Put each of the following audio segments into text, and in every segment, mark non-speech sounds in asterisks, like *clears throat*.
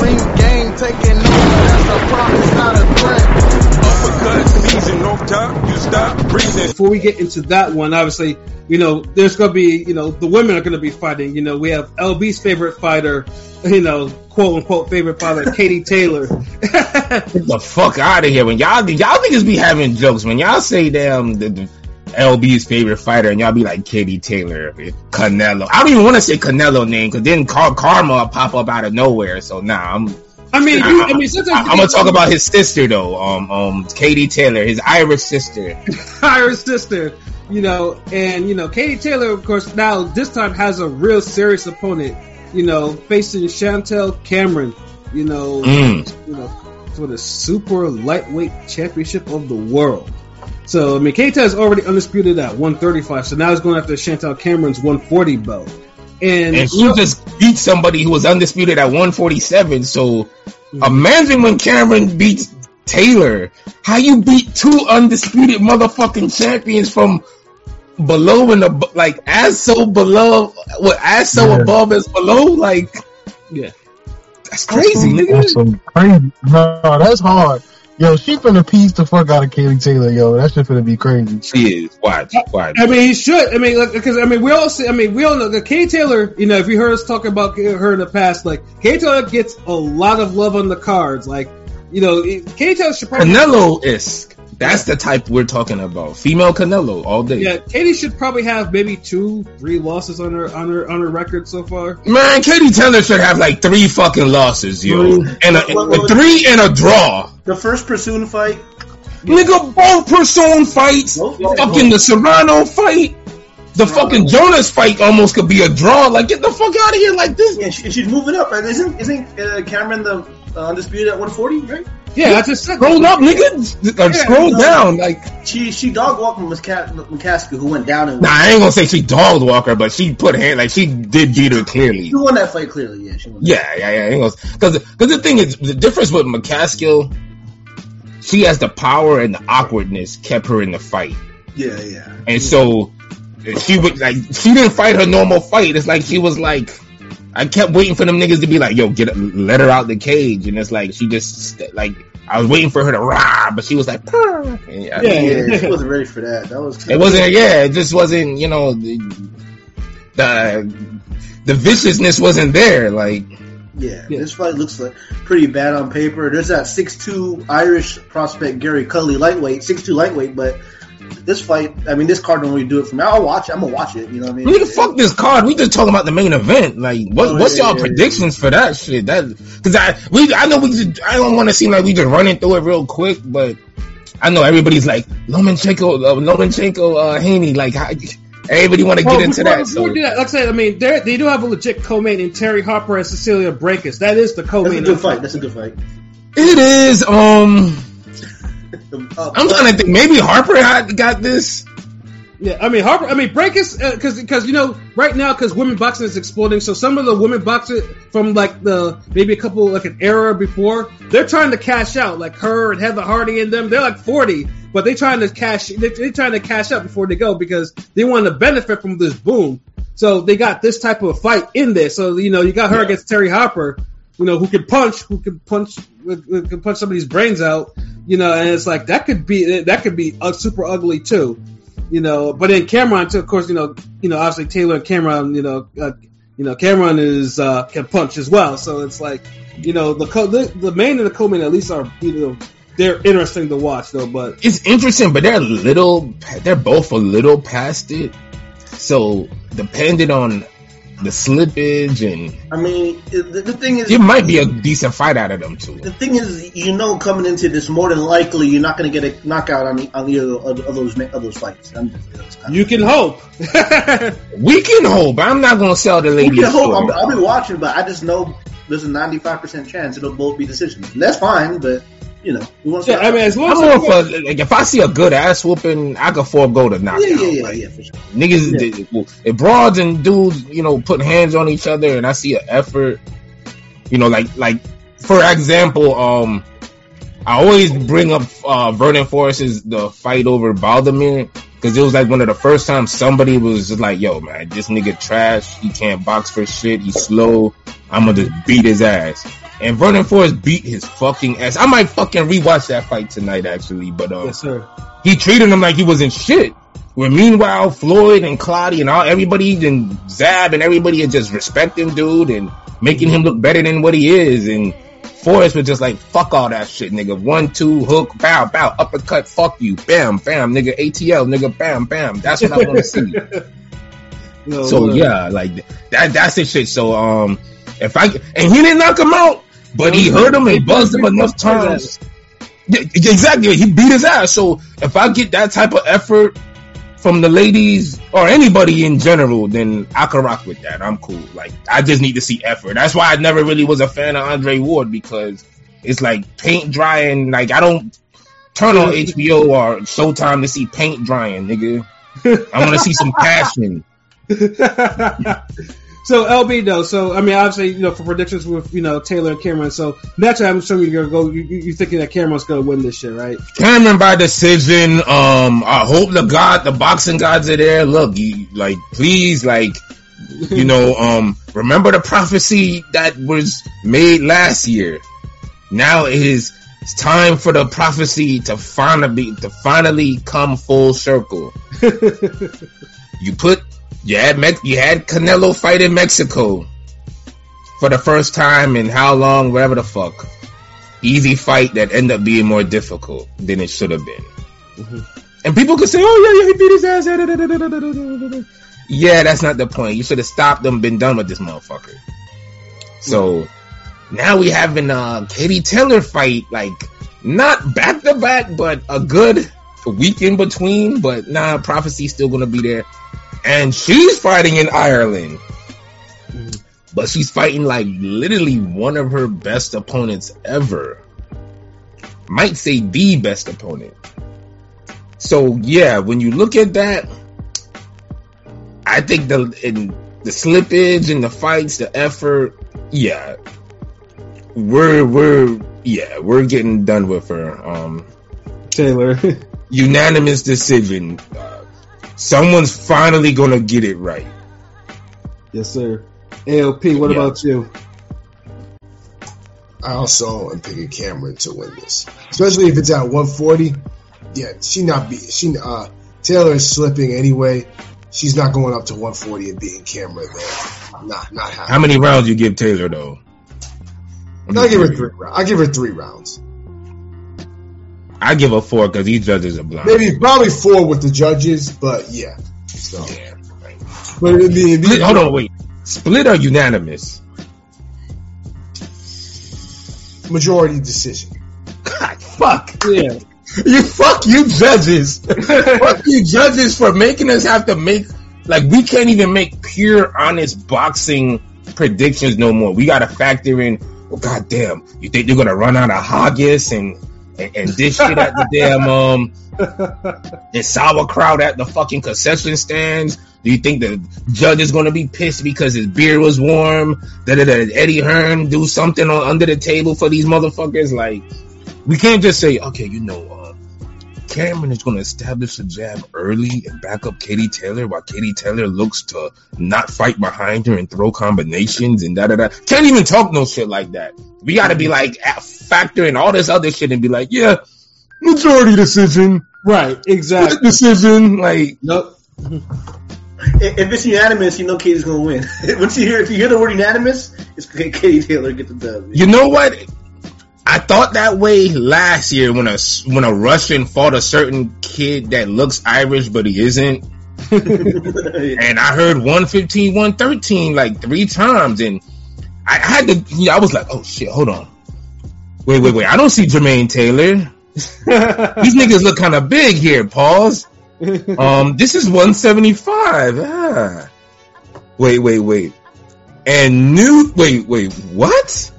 Ring Gang taking over. That's a promise, not a threat. Uppercut season, no time, you stop breathing. Before we get into that one, obviously, you know, there's going to be, you know, the women are going to be fighting. You know, we have LB's favorite fighter, you know, quote unquote favorite fighter, *laughs* Katie Taylor. Get the fuck out of here. When y'all y'all niggas be having jokes when y'all say damn the, the LB's favorite fighter and y'all be like Katie Taylor, Canelo. I don't even want to say Canelo name because then Car- Karma pop up out of nowhere. So nah, I'm. I mean, you, I mean, I, am gonna talk about his sister though. Um, um, Katie Taylor, his Irish sister. *laughs* Irish sister, you know, and you know, Katie Taylor, of course, now this time has a real serious opponent. You know, facing Chantelle Cameron. You know, Mm. you know, for the super lightweight championship of the world. So I mean, Keita is already undisputed at 135. So now he's going after Chantelle Cameron's 140 belt. And, And she just beat somebody who was undisputed at 147. So hmm. imagine when Cameron beats Taylor. How you beat two undisputed motherfucking champions from below and above, like as so below, what as so Yeah. above as below? Like yeah, that's crazy, That's nigga. some crazy. No, that's hard. Yo, she finna piece the fuck out of Katie Taylor, yo. That shit finna be crazy. She is. Watch, watch. I mean, he should. I mean, like, because I mean, we all see. I mean, we all know that Kay Taylor. You know, if you heard us talk about her in the past, like Kay Taylor gets a lot of love on the cards. Like, you know, Kay Taylor should probably. Canelo is. That's the type we're talking about. Female Canelo all day. Yeah, Katie should probably have maybe two, three losses on her on her on her record so far. Man, Katie Taylor should have like three fucking losses, yo, and a, a three and a draw. The first Persoon fight. Nigga, both Persoon fights, fucking the Serrano fight, the fucking Jonas fight almost could be a draw. Like, get the fuck out of here like this. Yeah, she, she's moving up. Right? Isn't isn't uh, Cameron the uh, undisputed at 140? Right? Yeah, I just said Scroll up, nigga. Or scroll no. down. Like, She she dog walked McCa- McCaskill, who went down and nah, I ain't gonna say she dogged Walker, but she put hand like she did beat her clearly. she won that fight clearly. Yeah, she won. Yeah, yeah, yeah. Because because the thing is, the difference with McCaskill, she has the power and the awkwardness kept her in the fight, Yeah, yeah. and so she would like she didn't fight her normal fight. It's like she was like. I kept waiting for them niggas to be like, "Yo, get let her out the cage," and it's like she just like I was waiting for her to rah, but she was like, "Purr." And, I Yeah, yeah, she wasn't ready for that. That was it wasn't. Yeah, it just wasn't. You know, the the, the viciousness wasn't there. Like, Yeah, this fight looks like pretty bad on paper. There's that 6'2 Irish prospect Gary Cully lightweight, 6'2 lightweight, but this fight, I mean, this card don't really do it for me. I'll watch it. I'm gonna watch it. You know what I mean? Nigga, fuck this card. We just talking about the main event. Like, what, Oh, what's yeah, y'all yeah, predictions for that shit? That because I we I know we just, I don't want to seem like we just running through it real quick, but I know everybody's like Lomachenko, uh, Lomachenko, uh, Haney. Like, how, everybody want to get into before- that. Before we do that, like I said, I mean, they're- do have a legit co-main in Terry Harper and Cecilia Brækhus. That is the co-main. That's a good fight. That's a good fight. it is. Um, Uh, I'm trying to think. Maybe Harper had got this. Yeah, I mean Harper. I mean Brækhus, because because you know right now because women boxing is exploding. So some of the women boxers from like the maybe a couple like an era before, they're trying to cash out. Like her and Heather Hardy and them, they're like forty, but they trying to cash. They they trying to cash out before they go because they want to benefit from this boom. So they got this type of fight in there. So you know you got her against Terry Harper, you know who can punch, who can punch, who can punch somebody's brains out. You know, and it's like that could be that could be super ugly too you know. But then Cameron, too, of course, you know, you know, obviously Taylor and Cameron, you know, uh, you know, Cameron is uh, can punch as well. So it's like, you know, the co- the, the main and the co-main at least are, you know, they're interesting to watch though. But It's interesting, but they're a little. They're both a little past it. So depending on the slippage and I mean, the, the thing is, it might be a decent fight out of them too. the thing is, you know, coming into this, more than likely, you're not going to get a knockout on the, on the other of those of those fights. I'm just- that's kind of- you can hope. *laughs* We can hope. I'm not gonna sell the You lady. can hope. I'm, I'll be watching, but I just know there's a 95 percent chance it'll both be decisions. And that's fine, but you know, we want to. yeah, I mean, as long I'm as more for like if I see a good ass whooping, I can forego the knockout. yeah, yeah, yeah, Like, yeah, for sure. Niggas, if broads and dudes, you know, put hands on each other, and I see an effort, you know, like like for example, um, I always bring up uh, Vernon Forrest's the fight over Baldomir because it was like one of the first times somebody was just like, "Yo, man, this nigga trash. He can't box for shit. He's slow. I'm gonna just beat his ass." And Vernon Forrest beat his fucking ass. I might fucking rewatch that fight tonight, actually. But um, Yes, sir. he treated him like he wasn't shit. Where meanwhile, Floyd and Claudia and all everybody and Zab and everybody are just respecting dude and making him look better than what he is. And Forrest was just like, fuck all that shit, nigga. One, two, hook, bow, bow, uppercut, fuck you, bam, bam, nigga, ATL, nigga, bam, bam. That's what I want to see. *laughs* No, So uh, yeah, like that that's the shit. So um if I and he didn't knock him out, but he hurt him and buzzed him enough times. Yeah, exactly. He beat his ass. So if I get that type of effort from the ladies or anybody in general, then I can rock with that. I'm cool. Like I just need to see effort. That's why I never really was a fan of Andre Ward because it's like paint drying. Like I don't turn on HBO or Showtime to see paint drying, nigga. I want to see some *laughs* passion. *laughs* so LB though, so I mean, obviously, you know, for predictions with you know Taylor and Cameron. So naturally, I'm assuming you're gonna go. You, you- you're thinking that Cameron's gonna win this shit, right? Cameron by decision. Um, I hope the god, the boxing gods are there. Look, you, like, please, like, you know, *laughs* um, remember the prophecy that was made last year. Now it is it's time for the prophecy to finally to finally come full circle. *laughs* you put you had Mex- you had Canelo fight in Mexico for the first time in how long, whatever the fuck. Easy fight that ended up being more difficult than it should have been. Mm-hmm. And people could say, "Oh yeah, yeah, he beat his ass." da, da, da, da, da, da, da, da." Yeah, that's not the point. You should have stopped them, been done with this motherfucker. So now we having a Katie Taylor fight, like not back to back, but a good week in between. But nah, prophecy's still gonna be there, and she's fighting in Ireland. But she's fighting like literally one of her best opponents ever. Might say the best opponent. So yeah, when you look at that, I think the in the slippage and the fights, the effort, yeah, we're we're yeah we're getting done with her. Um, Taylor. *laughs* unanimous decision. Uh, someone's finally gonna get it right. yes, sir. ALP, what Yeah. about you? I also am picking Cameron to win this, especially if it's at 140. Yeah, she not be she uh Taylor is slipping anyway. She's not going up to 140 and beating Cameron there. Not not happening. How many rounds you give Taylor though? I give her three. rou- I give her three rounds. I give a four because these judges are blind. Maybe probably four with the judges, but yeah. So, Yeah. but it'd be, it'd be- Split, hold on, wait. Split or unanimous? majority decision. God, fuck. Yeah. You fuck you judges. *laughs* fuck you judges for making us have to make like we can't even make pure honest boxing predictions no more. We gotta factor in well goddamn, you think they're gonna run out of haggis and and, and this shit at the damn um *laughs* and sauerkraut at the fucking concession stands? Do you think the judge is gonna be pissed because his beer was warm? That Eddie Hearn do something on under the table for these motherfuckers? Like we can't just say, okay, you know, Cameron is going to establish a jab early and back up Katie Taylor while Katie Taylor looks to not fight behind her and throw combinations and da da da. Can't even talk no shit like that. We got to be like a- factor in all this other shit and be like, yeah, majority decision, Right, exactly. split decision. Like, Nope. If if it's unanimous, you know Katie's gonna win. *laughs* Once you hear if you hear the word unanimous, it's Katie Taylor get the dub. you know what? I thought that way last year when a when a Russian fought a certain kid that looks Irish but he isn't. *laughs* and I heard 115, 113 like three times, and I had to. Yeah, I was like, "Oh shit, hold on, wait, wait, wait! I don't see Jermaine Taylor. *laughs* These niggas look kind of big here. Pause. *laughs* Um, this is 175. Ah. Wait, wait, wait. And new. Wait, wait. What?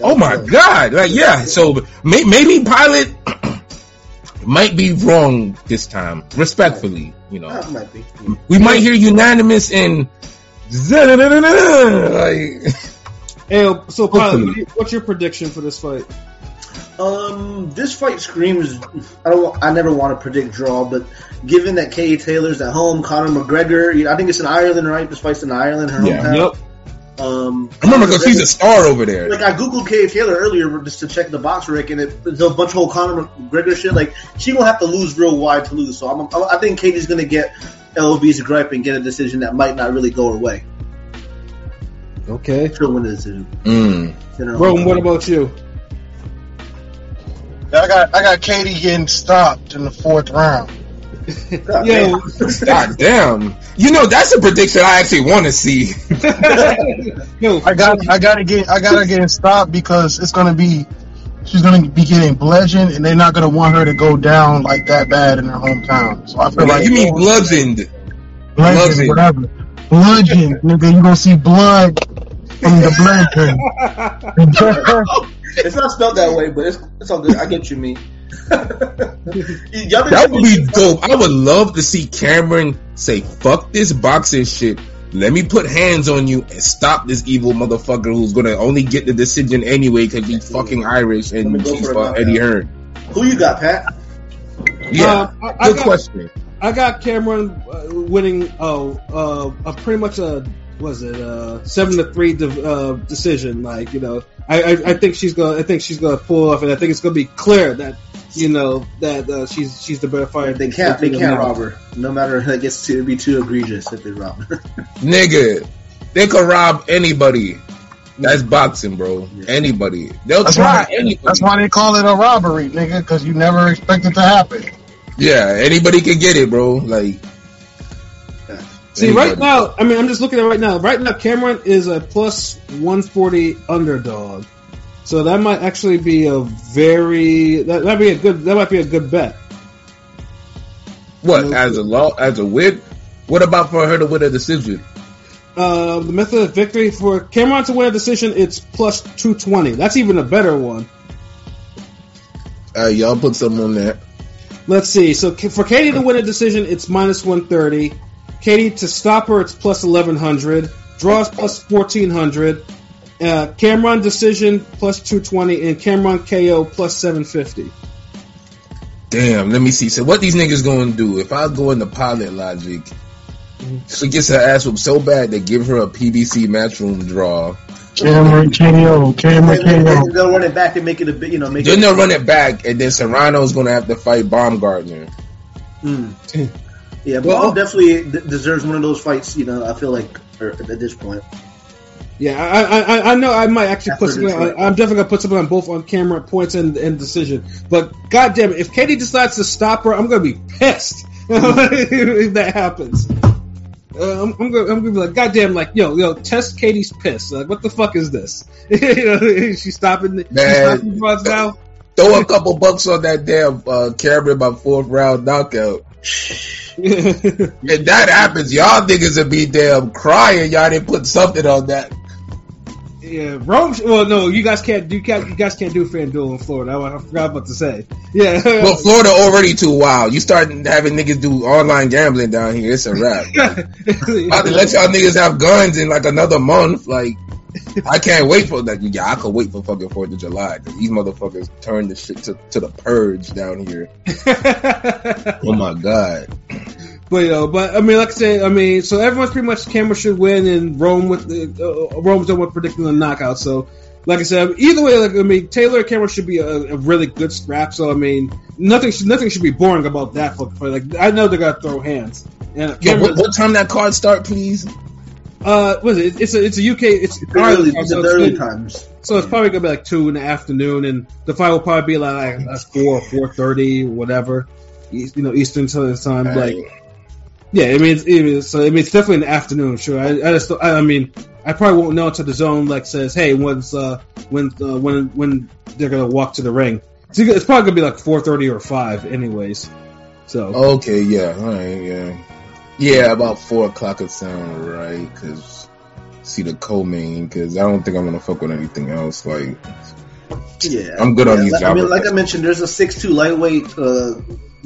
Oh my god! Like, yeah. So may, maybe Pilot *clears throat* might be wrong this time. Respectfully, you know. Might be. We might hear unanimous and *laughs* like ALP, so, Pilot, Hopefully. what you- what's your prediction for this fight? Um, this fight screams. I don't. wa- I never want to predict draw, but given that Katie Taylor's at home, Conor McGregor. You know, I think it's in Ireland, right? This fight's in Ireland, her Yeah. hometown. Yep. Um, I remember because she's a star over there. like I googled Katie Taylor earlier just to check the BoxRec, and it, there's a bunch of whole Conor McGregor shit. Like she gonna have to lose real wide to lose. So I'm, I think Katie's gonna get LOB's gripe and get a decision that might not really go her way. Okay. She'll win the decision. Mm. In her Rome, own what about you? I got I got Katie getting stopped in the fourth round. God Yo, God damn. You know, that's a prediction I actually want to see. *laughs* yo, I got I gotta get I gotta get stopped because it's gonna be she's gonna be getting bludgeoned and they're not gonna want her to go down like that bad in her hometown. So I feel like you mean bludgeoned? bludgeoned, bludgeoned. whatever. Bludgeoned, nigga, you gonna see blood from the bludgeon. *laughs* *laughs* It's not spelled that way, but it's it's all good. I get you mean. *laughs* Y'all That would be dope. I would love to see Cameron say, fuck this boxing shit. Let me put hands on you and stop this evil motherfucker who's gonna only get the decision anyway because he's fucking Irish and go she's for a for knockout. Eddie Hearn. Who you got, Pat? Yeah, Um, I- I good got- question. I got Cameron uh, winning. Oh, uh, a pretty much a was it uh seven to three de- uh, decision. Like you know, I, I I think she's gonna I think she's gonna pull off, and I think it's gonna be clear that you know that uh, she's she's the better fighter. They can't they can't rob her. No matter if it gets to be too egregious if they rob her. *laughs* Nigga, they could rob anybody. That's boxing, bro. Yeah. Anybody. They'll That's try why anybody. that's why they call it a robbery, nigga, because you never expect it to happen. Yeah, anybody can get it, bro. Like, See, anybody. right now, I mean, I'm just looking at it right now. Right now, Cameron is a plus 140 underdog, so that might actually be a very that might be a good that might be a good bet. What as a law as a win? What about for her to win a decision? Uh, the method of victory for Cameron to win a decision, it's plus 220. That's even a better one. Uh, y'all put something on that. Let's see. So for Katie to win a decision, it's minus 130. Katie to stop her, it's plus 1100. Draws plus 1400. Uh, Cameron decision plus 220 and Cameron KO plus 750. Damn, let me see. So what these niggas gonna do? If I go into pilot logic, she gets her ass whooped so bad they give her a PBC matchroom draw. Cameron KO, Cameron They- they- KO. They'll run it back and make it a bit, you know, make Then it. they'll run it back, and then Serrano's gonna have to fight Baumgardner. Mm. *laughs* Yeah, but Well- definitely deserves one of those fights. You know, I feel like at this point. Yeah, I, I, I- know I might actually put something. On, I'm definitely gonna put something on both on Cameron points and, and decision. But goddamn it, if Katie decides to stop her, I'm gonna be pissed *laughs* if that happens. Uh, I'm, I'm, gonna, I'm gonna be like, goddamn, like, yo, yo, test Katie's piss. Like, what the fuck is this? *laughs* you know, she's stopping. She's Man. stopping drugs now. Throw a couple bucks on that damn uh, Cameron by fourth round knockout. *laughs* If that happens, y'all niggas will be damn crying. Y'all didn't put something on that. Yeah, Rome. Well, no, you guys can't do. You guys can't do FanDuel in Florida. I, I forgot what to say. Yeah. *laughs* Well, Florida already too wild. You start having niggas do online gambling down here. It's a wrap. *laughs* About to let y'all niggas have guns in like another month. Like, I can't wait for that. Yeah, I could wait for fucking Fourth of July. these motherfuckers turn the shit to, to the purge down here. *laughs* Oh my god. But you know, but I mean, like I said, I mean, so everyone's pretty much Cameron should win, and Rome with the uh, Rome's done with predicting the knockout. So, like I said, either way, like I mean, Taylor and Cameron should be a, a really good scrap. So I mean, nothing should nothing should be boring about that. For, for like, I know they're gonna throw hands. And Cameron, what, what time that card start, please? uh, what is it? It's a it's a UK. It's The early, the so, it's early good- times. so it's probably gonna be like two in the afternoon, and the fight will probably be like, like four or four thirty, whatever. You know, Eastern time. Like, Yeah, I mean, it's, it is, so I mean, it's definitely in the afternoon. Sure, I, I just, I, I mean, I probably won't know until the zone like says, "Hey, when's uh, when uh, when when they're gonna walk to the ring." So it's probably gonna be like four thirty or five, anyways. So Okay, yeah, all right, yeah, yeah. About four o'clock would sound right because see the co-main because I don't think I'm gonna fuck with anything else. Like, Yeah, I'm good on these like- I mean, like I mentioned, there's a six two lightweight uh,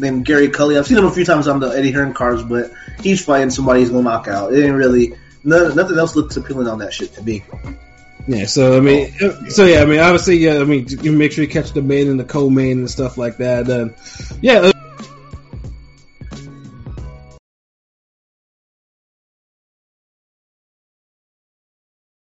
named Gary Cully. I've seen him a few times on the Eddie Hearn cards, but he's fighting somebody he's gonna knock out. It ain't really nothing else looks appealing on that shit to me. yeah, so I mean, so yeah, I mean, obviously, yeah, I mean, you make sure you catch the main and the co-main and stuff like that. Yeah,